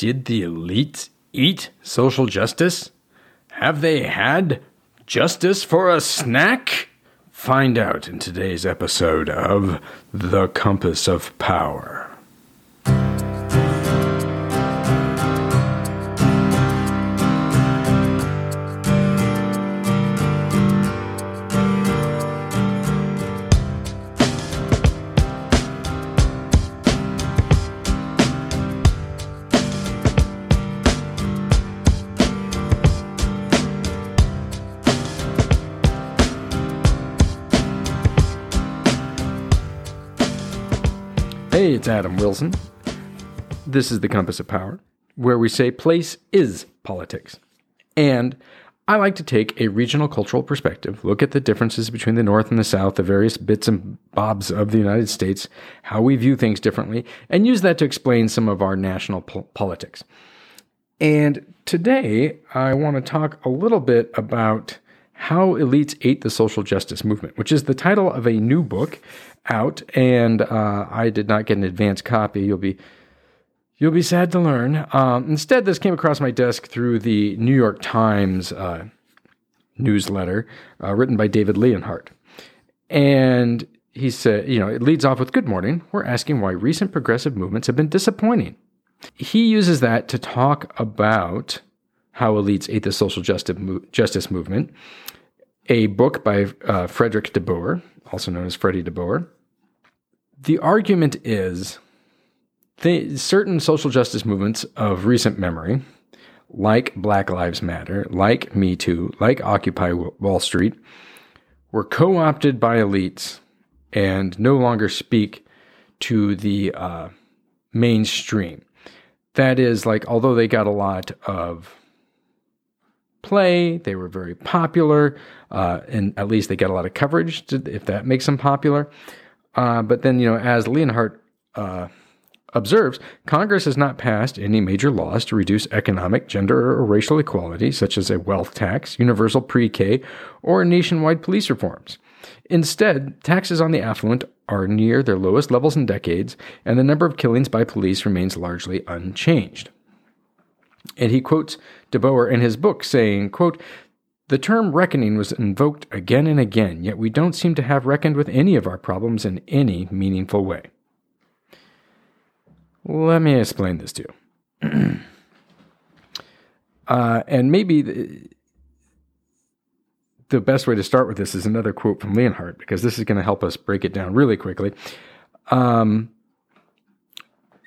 Did the elites eat social justice? Have they had justice for a snack? Find out in today's episode of The Compass of Power. It's Adam Wilson. This is the Compass of Power, where we say place is politics. And I like to take a regional cultural perspective, look at the differences between the North and the South, the various bits and bobs of the United States, how we view things differently, and use that to explain some of our national po- politics. And today, I want to talk a little bit about how Elites Ate the Social Justice Movement, which is the title of a new book out, and uh, I did not get an advance copy. You'll be you'll be sad to learn. Um, instead, this came across my desk through the New York Times uh, newsletter uh, written by David Leonhardt, and he said, you know, it leads off with "Good morning. We're asking why recent progressive movements have been disappointing." He uses that to talk about how elites ate the social justice, justice movement a book by uh, Frederick de Boer, also known as Freddie de Boer. The argument is the, certain social justice movements of recent memory, like Black Lives Matter, like Me Too, like Occupy Wall Street, were co opted by elites and no longer speak to the uh, mainstream. That is, like, although they got a lot of play. They were very popular, uh, and at least they got a lot of coverage, to, if that makes them popular. Uh, but then, you know, as Leonhardt uh, observes, Congress has not passed any major laws to reduce economic, gender, or racial equality, such as a wealth tax, universal pre K, or nationwide police reforms. Instead, taxes on the affluent are near their lowest levels in decades, and the number of killings by police remains largely unchanged. And he quotes De Boer in his book saying, quote, the term reckoning was invoked again and again, yet we don't seem to have reckoned with any of our problems in any meaningful way. Let me explain this to you. uh, and maybe the, the, best way to start with this is another quote from Leonhardt, because this is going to help us break it down really quickly. Um,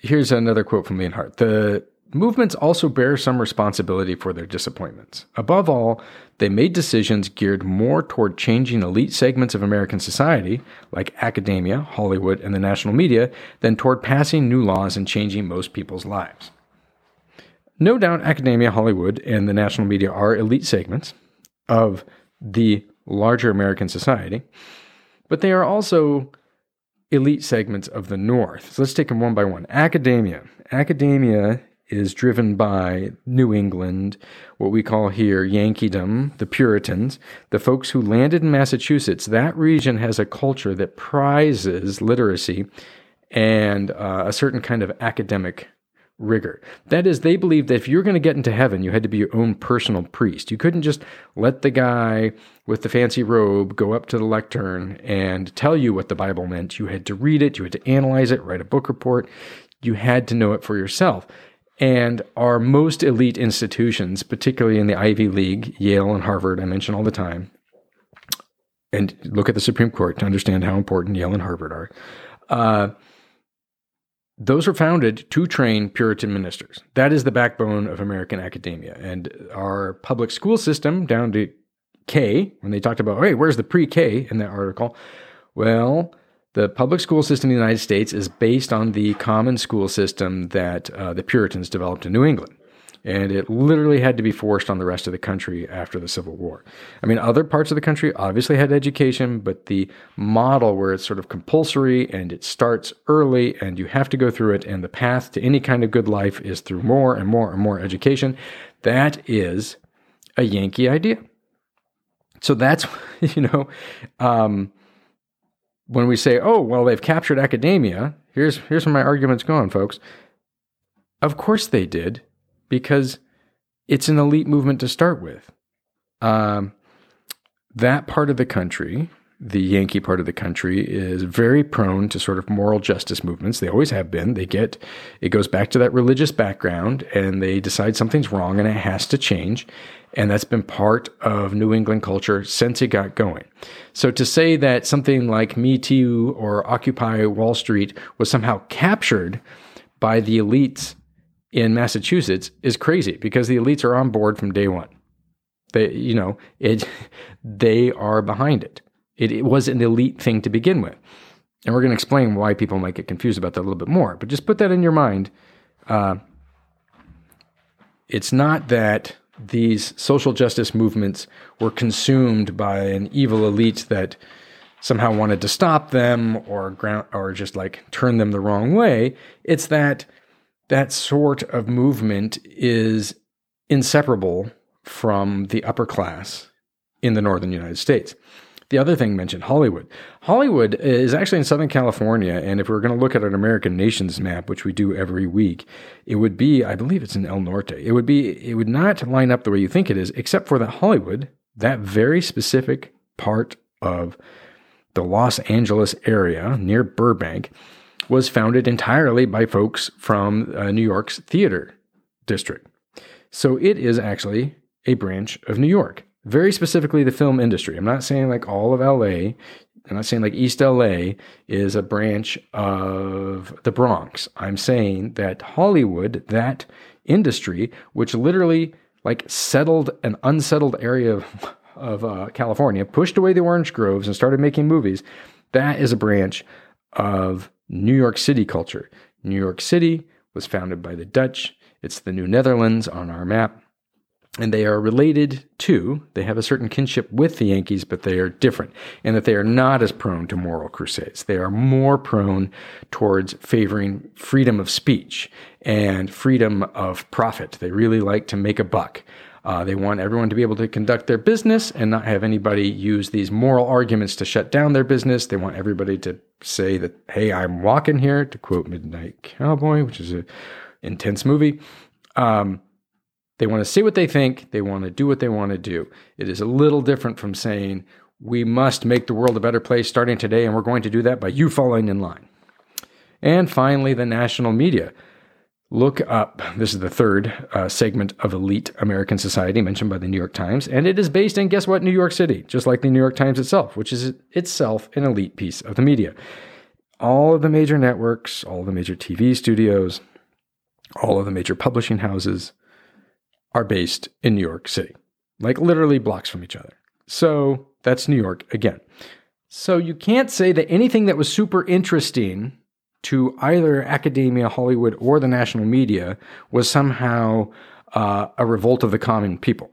here's another quote from Leonhardt. The Movements also bear some responsibility for their disappointments. Above all, they made decisions geared more toward changing elite segments of American society, like academia, Hollywood, and the national media, than toward passing new laws and changing most people's lives. No doubt, academia, Hollywood, and the national media are elite segments of the larger American society, but they are also elite segments of the North. So let's take them one by one. Academia. Academia is driven by New England, what we call here Yankeedom, the Puritans, the folks who landed in Massachusetts. That region has a culture that prizes literacy and uh, a certain kind of academic rigor. That is, they believed that if you were going to get into heaven, you had to be your own personal priest. You couldn't just let the guy with the fancy robe go up to the lectern and tell you what the Bible meant. You had to read it, you had to analyze it, write a book report. You had to know it for yourself and our most elite institutions, particularly in the Ivy League, Yale and Harvard, I mention all the time, and look at the Supreme Court to understand how important Yale and Harvard are. Uh, those were founded to train Puritan ministers. That is the backbone of American academia. And our public school system, down to K, when they talked about, hey, where's the pre K in that article? Well, the public school system in the United States is based on the common school system that uh, the Puritans developed in New England. And it literally had to be forced on the rest of the country after the Civil War. I mean, other parts of the country obviously had education, but the model where it's sort of compulsory and it starts early and you have to go through it, and the path to any kind of good life is through more and more and more education, that is a Yankee idea. So that's, you know, um, when we say, oh, well, they've captured academia, here's, here's where my argument's going, folks. Of course they did, because it's an elite movement to start with. Um, that part of the country, the Yankee part of the country, is very prone to sort of moral justice movements. They always have been. They get it goes back to that religious background, and they decide something's wrong and it has to change. And that's been part of New England culture since it got going. So to say that something like Me Too or Occupy Wall Street was somehow captured by the elites in Massachusetts is crazy because the elites are on board from day one. They, you know, it, they are behind it. it. It was an elite thing to begin with. And we're going to explain why people might get confused about that a little bit more. But just put that in your mind. Uh, it's not that these social justice movements were consumed by an evil elite that somehow wanted to stop them or ground or just like turn them the wrong way. It's that that sort of movement is inseparable from the upper class in the northern United States. The other thing mentioned, Hollywood. Hollywood is actually in Southern California, and if we are going to look at an American nations map, which we do every week, it would be, I believe it's in El Norte. It would be, it would not line up the way you think it is, except for that Hollywood, that very specific part of the Los Angeles area near Burbank, was founded entirely by folks from uh, New York's theater district. So it is actually a branch of New York, very specifically the film industry. I'm not saying like all of LA. I'm not saying like East LA is a branch of the Bronx. I'm saying that Hollywood, that industry, which literally like settled an unsettled area of, of uh, California, pushed away the orange groves and started making movies. That is a branch of New York City culture. New York City was founded by the Dutch. It's the New Netherlands on our map. And they are related to, they have a certain kinship with the Yankees, but they are different in that they are not as prone to moral crusades. They are more prone towards favoring freedom of speech and freedom of profit. They really like to make a buck. Uh, they want everyone to be able to conduct their business and not have anybody use these moral arguments to shut down their business. They want everybody to say that, hey, I'm walking here, to quote Midnight Cowboy, which is an intense movie. Um, they want to say what they think, they want to do what they want to do. It is a little different from saying, we must make the world a better place starting today, and we're going to do that by you following in line. And finally, the national media. Look up, this is the third uh, segment of Elite American Society mentioned by the New York Times, and it is based in, guess what, New York City, just like the New York Times itself, which is itself an elite piece of the media. All of the major networks, all of the major TV studios, all of the major publishing houses are based in New York City, like literally blocks from each other. So that's New York again. So you can't say that anything that was super interesting to either academia, Hollywood, or the national media was somehow uh, a revolt of the common people.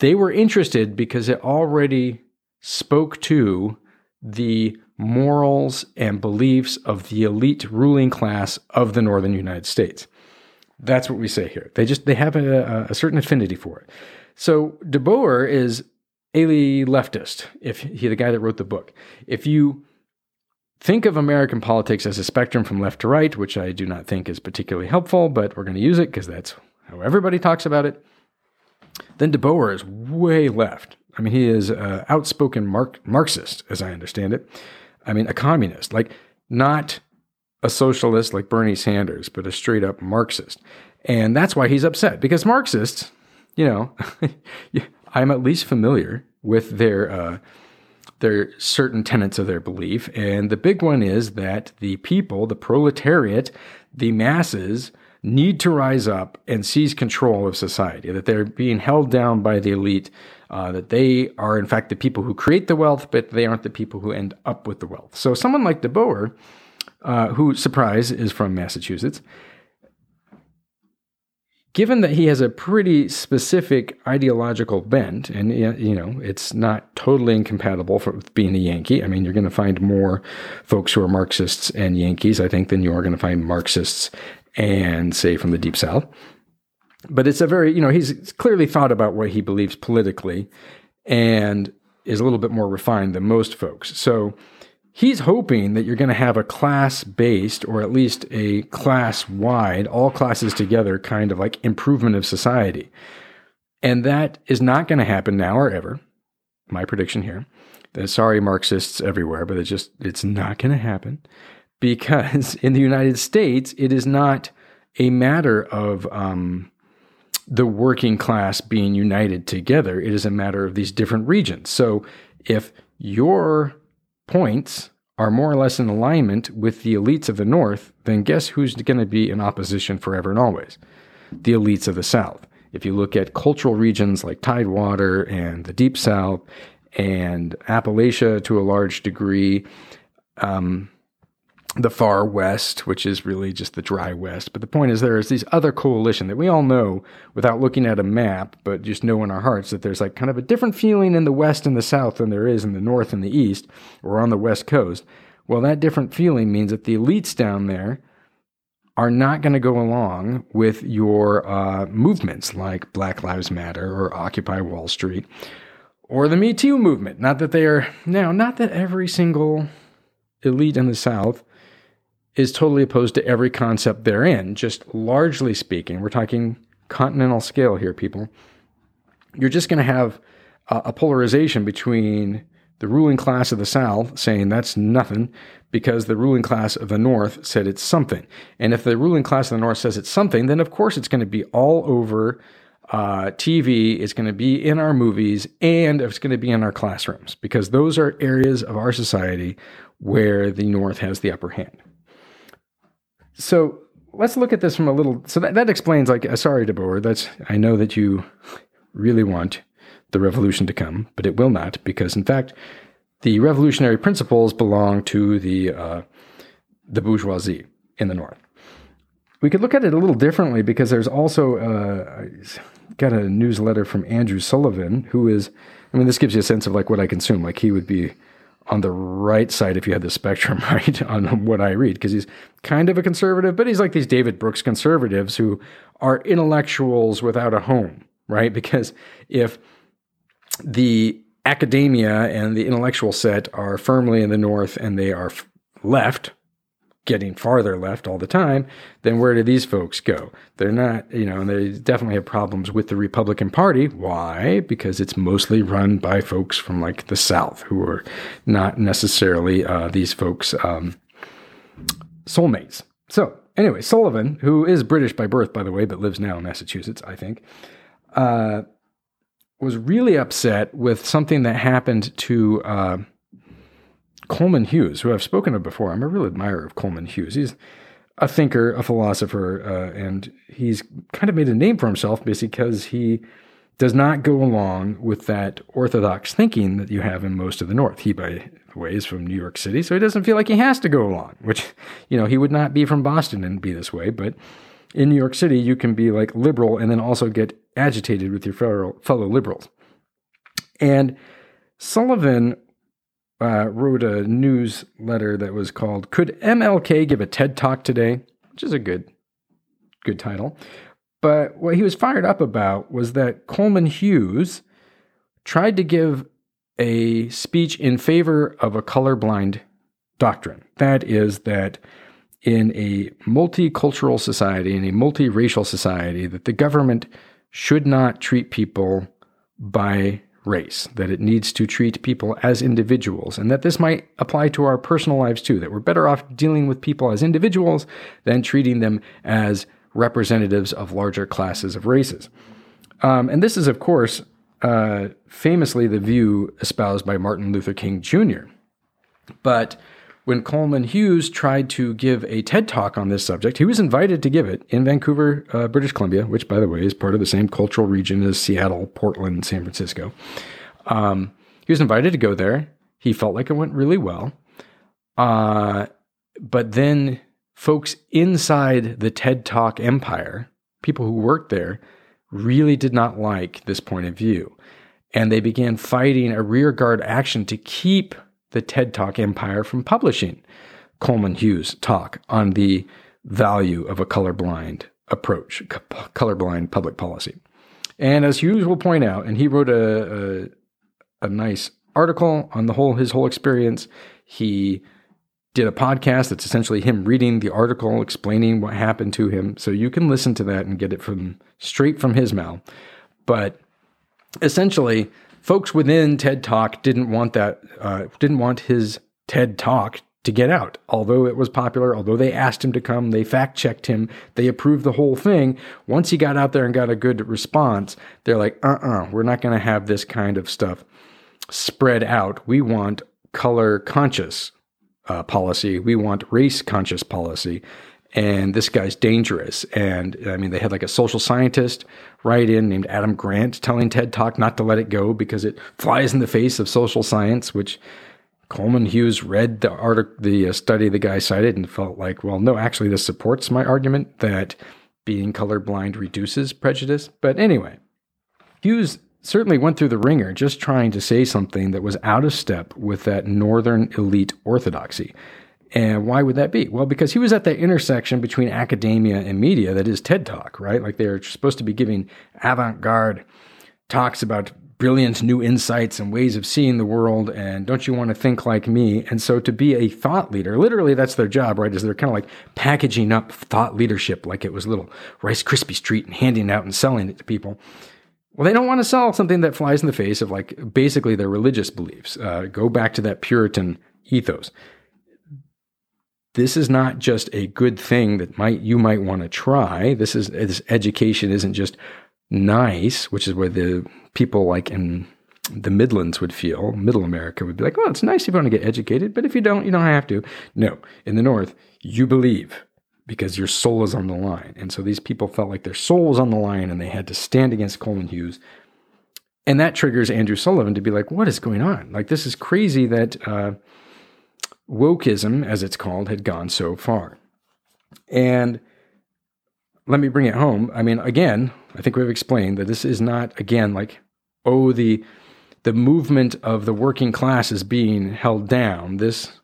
They were interested because it already spoke to the morals and beliefs of the elite ruling class of the northern United States. That's what we say here. They just they have a, a certain affinity for it. So De Boer is a leftist. If he the guy that wrote the book, if you think of American politics as a spectrum from left to right, which I do not think is particularly helpful, but we're going to use it because that's how everybody talks about it. Then De Boer is way left. I mean, he is an outspoken Marxist, as I understand it. I mean, a communist, like not a socialist like Bernie Sanders, but a straight up Marxist. And that's why he's upset because Marxists, you know, I'm at least familiar with their uh, their certain tenets of their belief. And the big one is that the people, the proletariat, the masses, need to rise up and seize control of society, that they're being held down by the elite, uh, that they are, in fact, the people who create the wealth, but they aren't the people who end up with the wealth. So, someone like De Boer, uh, who, surprise, is from Massachusetts, given that he has a pretty specific ideological bent, and you know it's not totally incompatible with being a Yankee. I mean, you're going to find more folks who are Marxists and Yankees, I think, than you are going to find Marxists and say from the Deep South. But it's a very, you know, he's clearly thought about what he believes politically, and is a little bit more refined than most folks. So he's hoping that you're going to have a class based or at least a class wide, all classes together kind of like improvement of society. And that is not going to happen now or ever. My prediction here. Sorry, Marxists everywhere, but it's just, it's not going to happen because in the United States, it is not a matter of um, the working class being united together. It is a matter of these different regions. So if your points are more or less in alignment with the elites of the North, then guess who's going to be in opposition forever and always? The elites of the South. If you look at cultural regions like Tidewater and the Deep South and Appalachia to a large degree, um, the far west, which is really just the dry west. But the point is, there is this other coalition that we all know without looking at a map, but just know in our hearts that there's like kind of a different feeling in the west and the south than there is in the north and the east or on the west coast. Well, that different feeling means that the elites down there are not going to go along with your uh, movements like Black Lives Matter or Occupy Wall Street or the Me Too movement. Not that they are now, not that every single elite in the South is totally opposed to every concept therein. Just largely speaking, we're talking continental scale here, people. You're just going to have a, polarization between the ruling class of the South saying that's nothing because the ruling class of the North said it's something. And if the ruling class of the North says it's something, then of course it's going to be all over uh, TV, it's going to be in our movies, and it's going to be in our classrooms because those are areas of our society where the North has the upper hand. So let's look at this from a little. So that, that explains, like, uh, sorry, DeBoer, that's, I know that you really want the revolution to come, but it will not, because in fact, the revolutionary principles belong to the, uh, the bourgeoisie in the North. We could look at it a little differently because there's also uh, I got a newsletter from Andrew Sullivan, who is, I mean, this gives you a sense of like what I consume. Like he would be on the right side if you had the spectrum right on what I read because he's kind of a conservative, but he's like these David Brooks conservatives who are intellectuals without a home, right? Because if the academia and the intellectual set are firmly in the north and they are left, getting farther left all the time, then where do these folks go? They're not, you know, and they definitely have problems with the Republican Party. Why? Because it's mostly run by folks from like the South who are not necessarily uh, these folks' um, soulmates. So, anyway, Sullivan, who is British by birth, by the way, but lives now in Massachusetts, I think, uh, was really upset with something that happened to. Uh, Coleman Hughes, who I've spoken of before. I'm a real admirer of Coleman Hughes. He's a thinker, a philosopher, uh, and he's kind of made a name for himself because he does not go along with that orthodox thinking that you have in most of the North. He, by the way, is from New York City, so he doesn't feel like he has to go along, which, you know, he would not be from Boston and be this way. But in New York City, you can be like liberal and then also get agitated with your fellow, fellow liberals. And Sullivan uh, wrote a newsletter that was called "Could MLK Give a TED Talk Today?" which is a good, good title. But what he was fired up about was that Coleman Hughes tried to give a speech in favor of a colorblind doctrine. That is that in a multicultural society, in a multiracial society, that the government should not treat people by race, that it needs to treat people as individuals, and that this might apply to our personal lives too, that we're better off dealing with people as individuals than treating them as representatives of larger classes of races. Um, and this is, of course, uh, famously the view espoused by Martin Luther King Jr. But when Coleman Hughes tried to give a TED talk on this subject, he was invited to give it in Vancouver, uh, British Columbia, which, by the way, is part of the same cultural region as Seattle, Portland, San Francisco. Um, he was invited to go there. He felt like it went really well. Uh, but then folks inside the TED Talk empire, people who worked there, really did not like this point of view. And they began fighting a rearguard action to keep the TED Talk empire from publishing Coleman Hughes' talk on the value of a colorblind approach, colorblind public policy. And as Hughes will point out, and he wrote a, a, a nice article on the whole his whole experience, He did a podcast that's essentially him reading the article, explaining what happened to him. So you can listen to that and get it from straight from his mouth. But essentially, folks within TED Talk didn't want that, uh, didn't want his TED Talk to get out. Although it was popular, although they asked him to come, they fact checked him, they approved the whole thing. Once he got out there and got a good response, they're like, uh uh-uh, uh, we are not going to have this kind of stuff spread out. We want color conscious uh, policy. We want race conscious policy. And this guy's dangerous. And I mean, they had like a social scientist write in named Adam Grant telling TED Talk not to let it go because it flies in the face of social science, which Coleman Hughes read the article, the uh, study the guy cited, and felt like, well, no, actually, this supports my argument that being colorblind reduces prejudice. But anyway, Hughes certainly went through the wringer just trying to say something that was out of step with that northern elite orthodoxy. And why would that be? Well, because he was at that intersection between academia and media that is TED Talk, right? Like they're supposed to be giving avant garde talks about brilliant new insights and ways of seeing the world. And don't you want to think like me? And so to be a thought leader, literally that's their job, right? Is they're kind of like packaging up thought leadership like it was little Rice Krispie treat and handing out and selling it to people. Well, they don't want to sell something that flies in the face of like basically their religious beliefs. Uh, go back to that Puritan ethos. This is not just a good thing that might you might want to try. This is this education isn't just nice, which is where the people like in the Midlands would feel, middle America would be like, well, it's nice if you want to get educated, but if you don't, you don't have to. No, in the North, you believe because your soul is on the line. And so these people felt like their soul was on the line and they had to stand against Coleman Hughes. And that triggers Andrew Sullivan to be like, what is going on? Like, this is crazy that uh, wokeism, as it's called, had gone so far. And let me bring it home. I mean, again, I think we've explained that this is not, again, like, oh, the the movement of the working class is being held down. This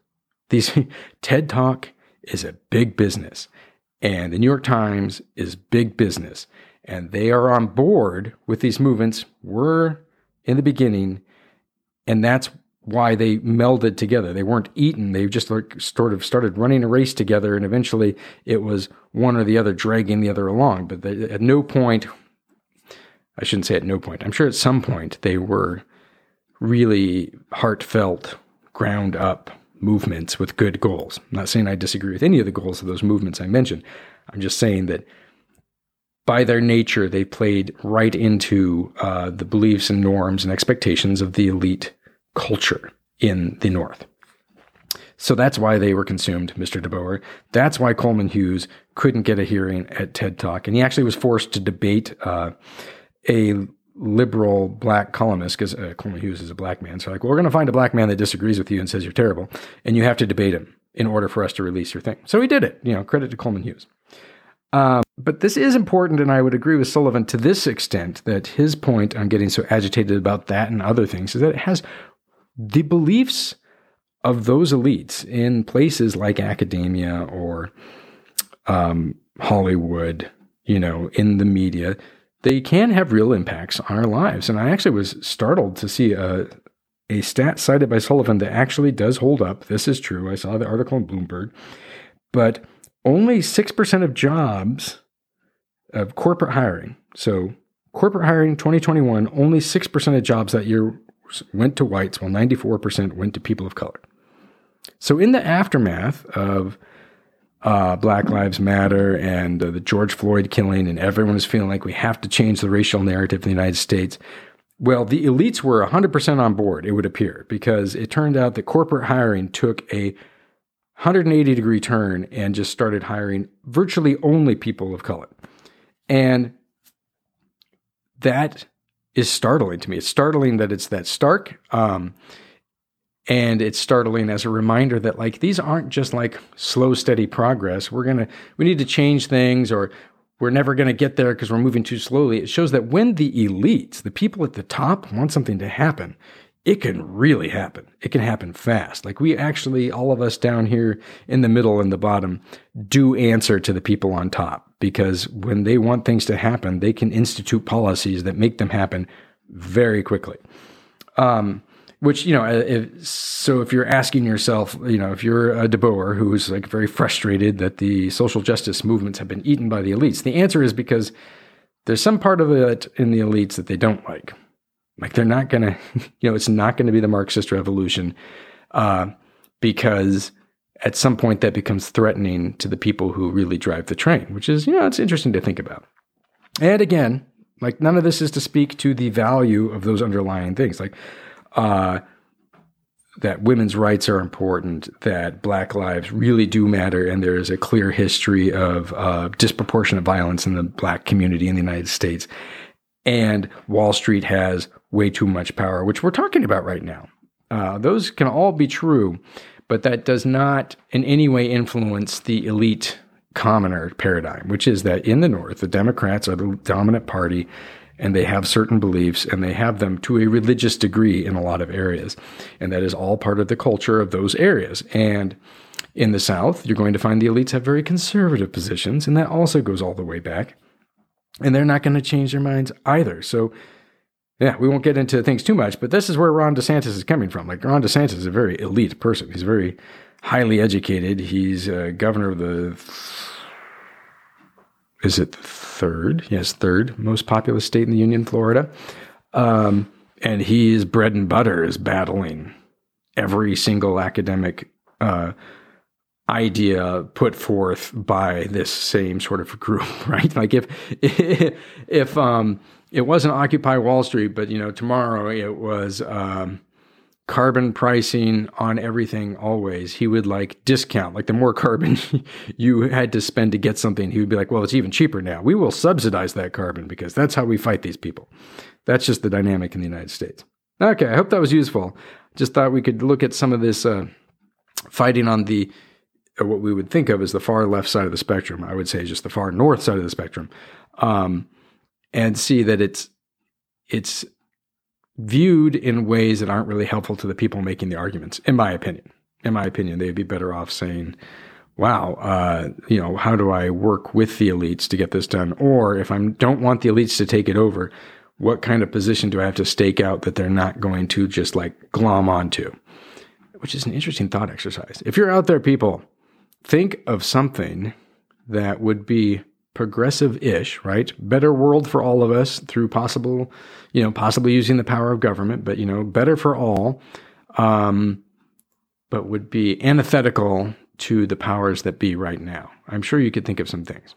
these TED Talk is a big business. And the New York Times is big business. And they are on board with these movements. We're in the beginning. And that's why they melded together. They weren't eaten. They just like sort of started running a race together. And eventually it was one or the other dragging the other along. But they, at no point, I shouldn't say at no point, I'm sure at some point they were really heartfelt, ground up movements with good goals. I'm not saying I disagree with any of the goals of those movements I mentioned. I'm just saying that by their nature, they played right into uh, the beliefs and norms and expectations of the elite culture in the North. So that's why they were consumed, Mr. DeBoer. That's why Coleman Hughes couldn't get a hearing at TED Talk. And he actually was forced to debate uh, a liberal black columnist, because uh, Coleman Hughes is a black man. So, like, well, we're going to find a black man that disagrees with you and says you're terrible, and you have to debate him in order for us to release your thing. So he did it. You know, credit to Coleman Hughes. Um, but this is important, and I would agree with Sullivan to this extent that his point on getting so agitated about that and other things is that it has the beliefs of those elites in places like academia or um, Hollywood, you know, in the media they can have real impacts on our lives. And I actually was startled to see a, a stat cited by Sullivan that actually does hold up. This is true. I saw the article in Bloomberg, but only 6% of jobs of corporate hiring. So, corporate hiring 2021, only 6% of jobs that year went to whites, while 94% went to people of color. So, in the aftermath of uh, Black Lives Matter and uh, the George Floyd killing, and everyone is feeling like we have to change the racial narrative in the United States. Well, the elites were 100% on board, it would appear, because it turned out that corporate hiring took a 180 degree turn and just started hiring virtually only people of color. And that is startling to me. It's startling that it's that stark. Um, and it's startling as a reminder that like these aren't just like slow steady progress we're going to we need to change things or we're never going to get there because we're moving too slowly it shows that when the elites the people at the top want something to happen it can really happen. It can happen fast. Like we actually all of us down here in the middle and the bottom do answer to the people on top because when they want things to happen they can institute policies that make them happen very quickly. Um, which you know, uh, if, so if you're asking yourself, you know, if you're a De Boer who's like very frustrated that the social justice movements have been eaten by the elites, the answer is because there's some part of it in the elites that they don't like. Like they're not gonna, you know, it's not going to be the Marxist revolution uh, because at some point that becomes threatening to the people who really drive the train, which is, you know, it's interesting to think about. And again, like none of this is to speak to the value of those underlying things. Like, uh, that women's rights are important, that black lives really do matter, and there is a clear history of uh, disproportionate violence in the black community in the United States. And Wall Street has way too much power, which we're talking about right now. Uh, those can all be true, but that does not in any way influence the elite commoner paradigm, which is that in the North, the Democrats are the dominant party and they have certain beliefs and they have them to a religious degree in a lot of areas. And that is all part of the culture of those areas. And in the South, you're going to find the elites have very conservative positions, and that also goes all the way back. And they're not going to change their minds either. So yeah, we won't get into things too much, but this is where Ron DeSantis is coming from. Like Ron DeSantis is a very elite person. He's very highly educated. He's governor of the is it third? Yes, third most populous state in the union, Florida. Um, and his bread and butter is battling every single academic uh, idea put forth by this same sort of group, right? Like if if um, it wasn't Occupy Wall Street, but you know, tomorrow it was um, carbon pricing on everything always. He would like discount, like the more carbon you had to spend to get something, he would be like, well, it's even cheaper now. We will subsidize that carbon because that's how we fight these people. That's just the dynamic in the United States. Okay, I hope that was useful. Just thought we could look at some of this uh, fighting on the what we would think of as the far left side of the spectrum. I would say just the far north side of the spectrum. Um, and see that it's it's viewed in ways that aren't really helpful to the people making the arguments. In my opinion, in my opinion, they'd be better off saying, "Wow, uh, you know, how do I work with the elites to get this done?" Or if I don't want the elites to take it over, what kind of position do I have to stake out that they're not going to just like glom onto? Which is an interesting thought exercise. If you're out there, people, think of something that would be progressive-ish, right? Better world for all of us through possible, you know, possibly using the power of government, but you know, better for all, um, but would be antithetical to the powers that be right now. I'm sure you could think of some things.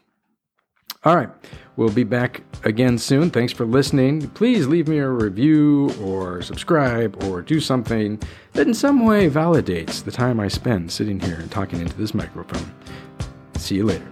All right, we'll be back again soon. Thanks for listening. Please leave me a review or subscribe or do something that in some way validates the time I spend sitting here and talking into this microphone. See you later.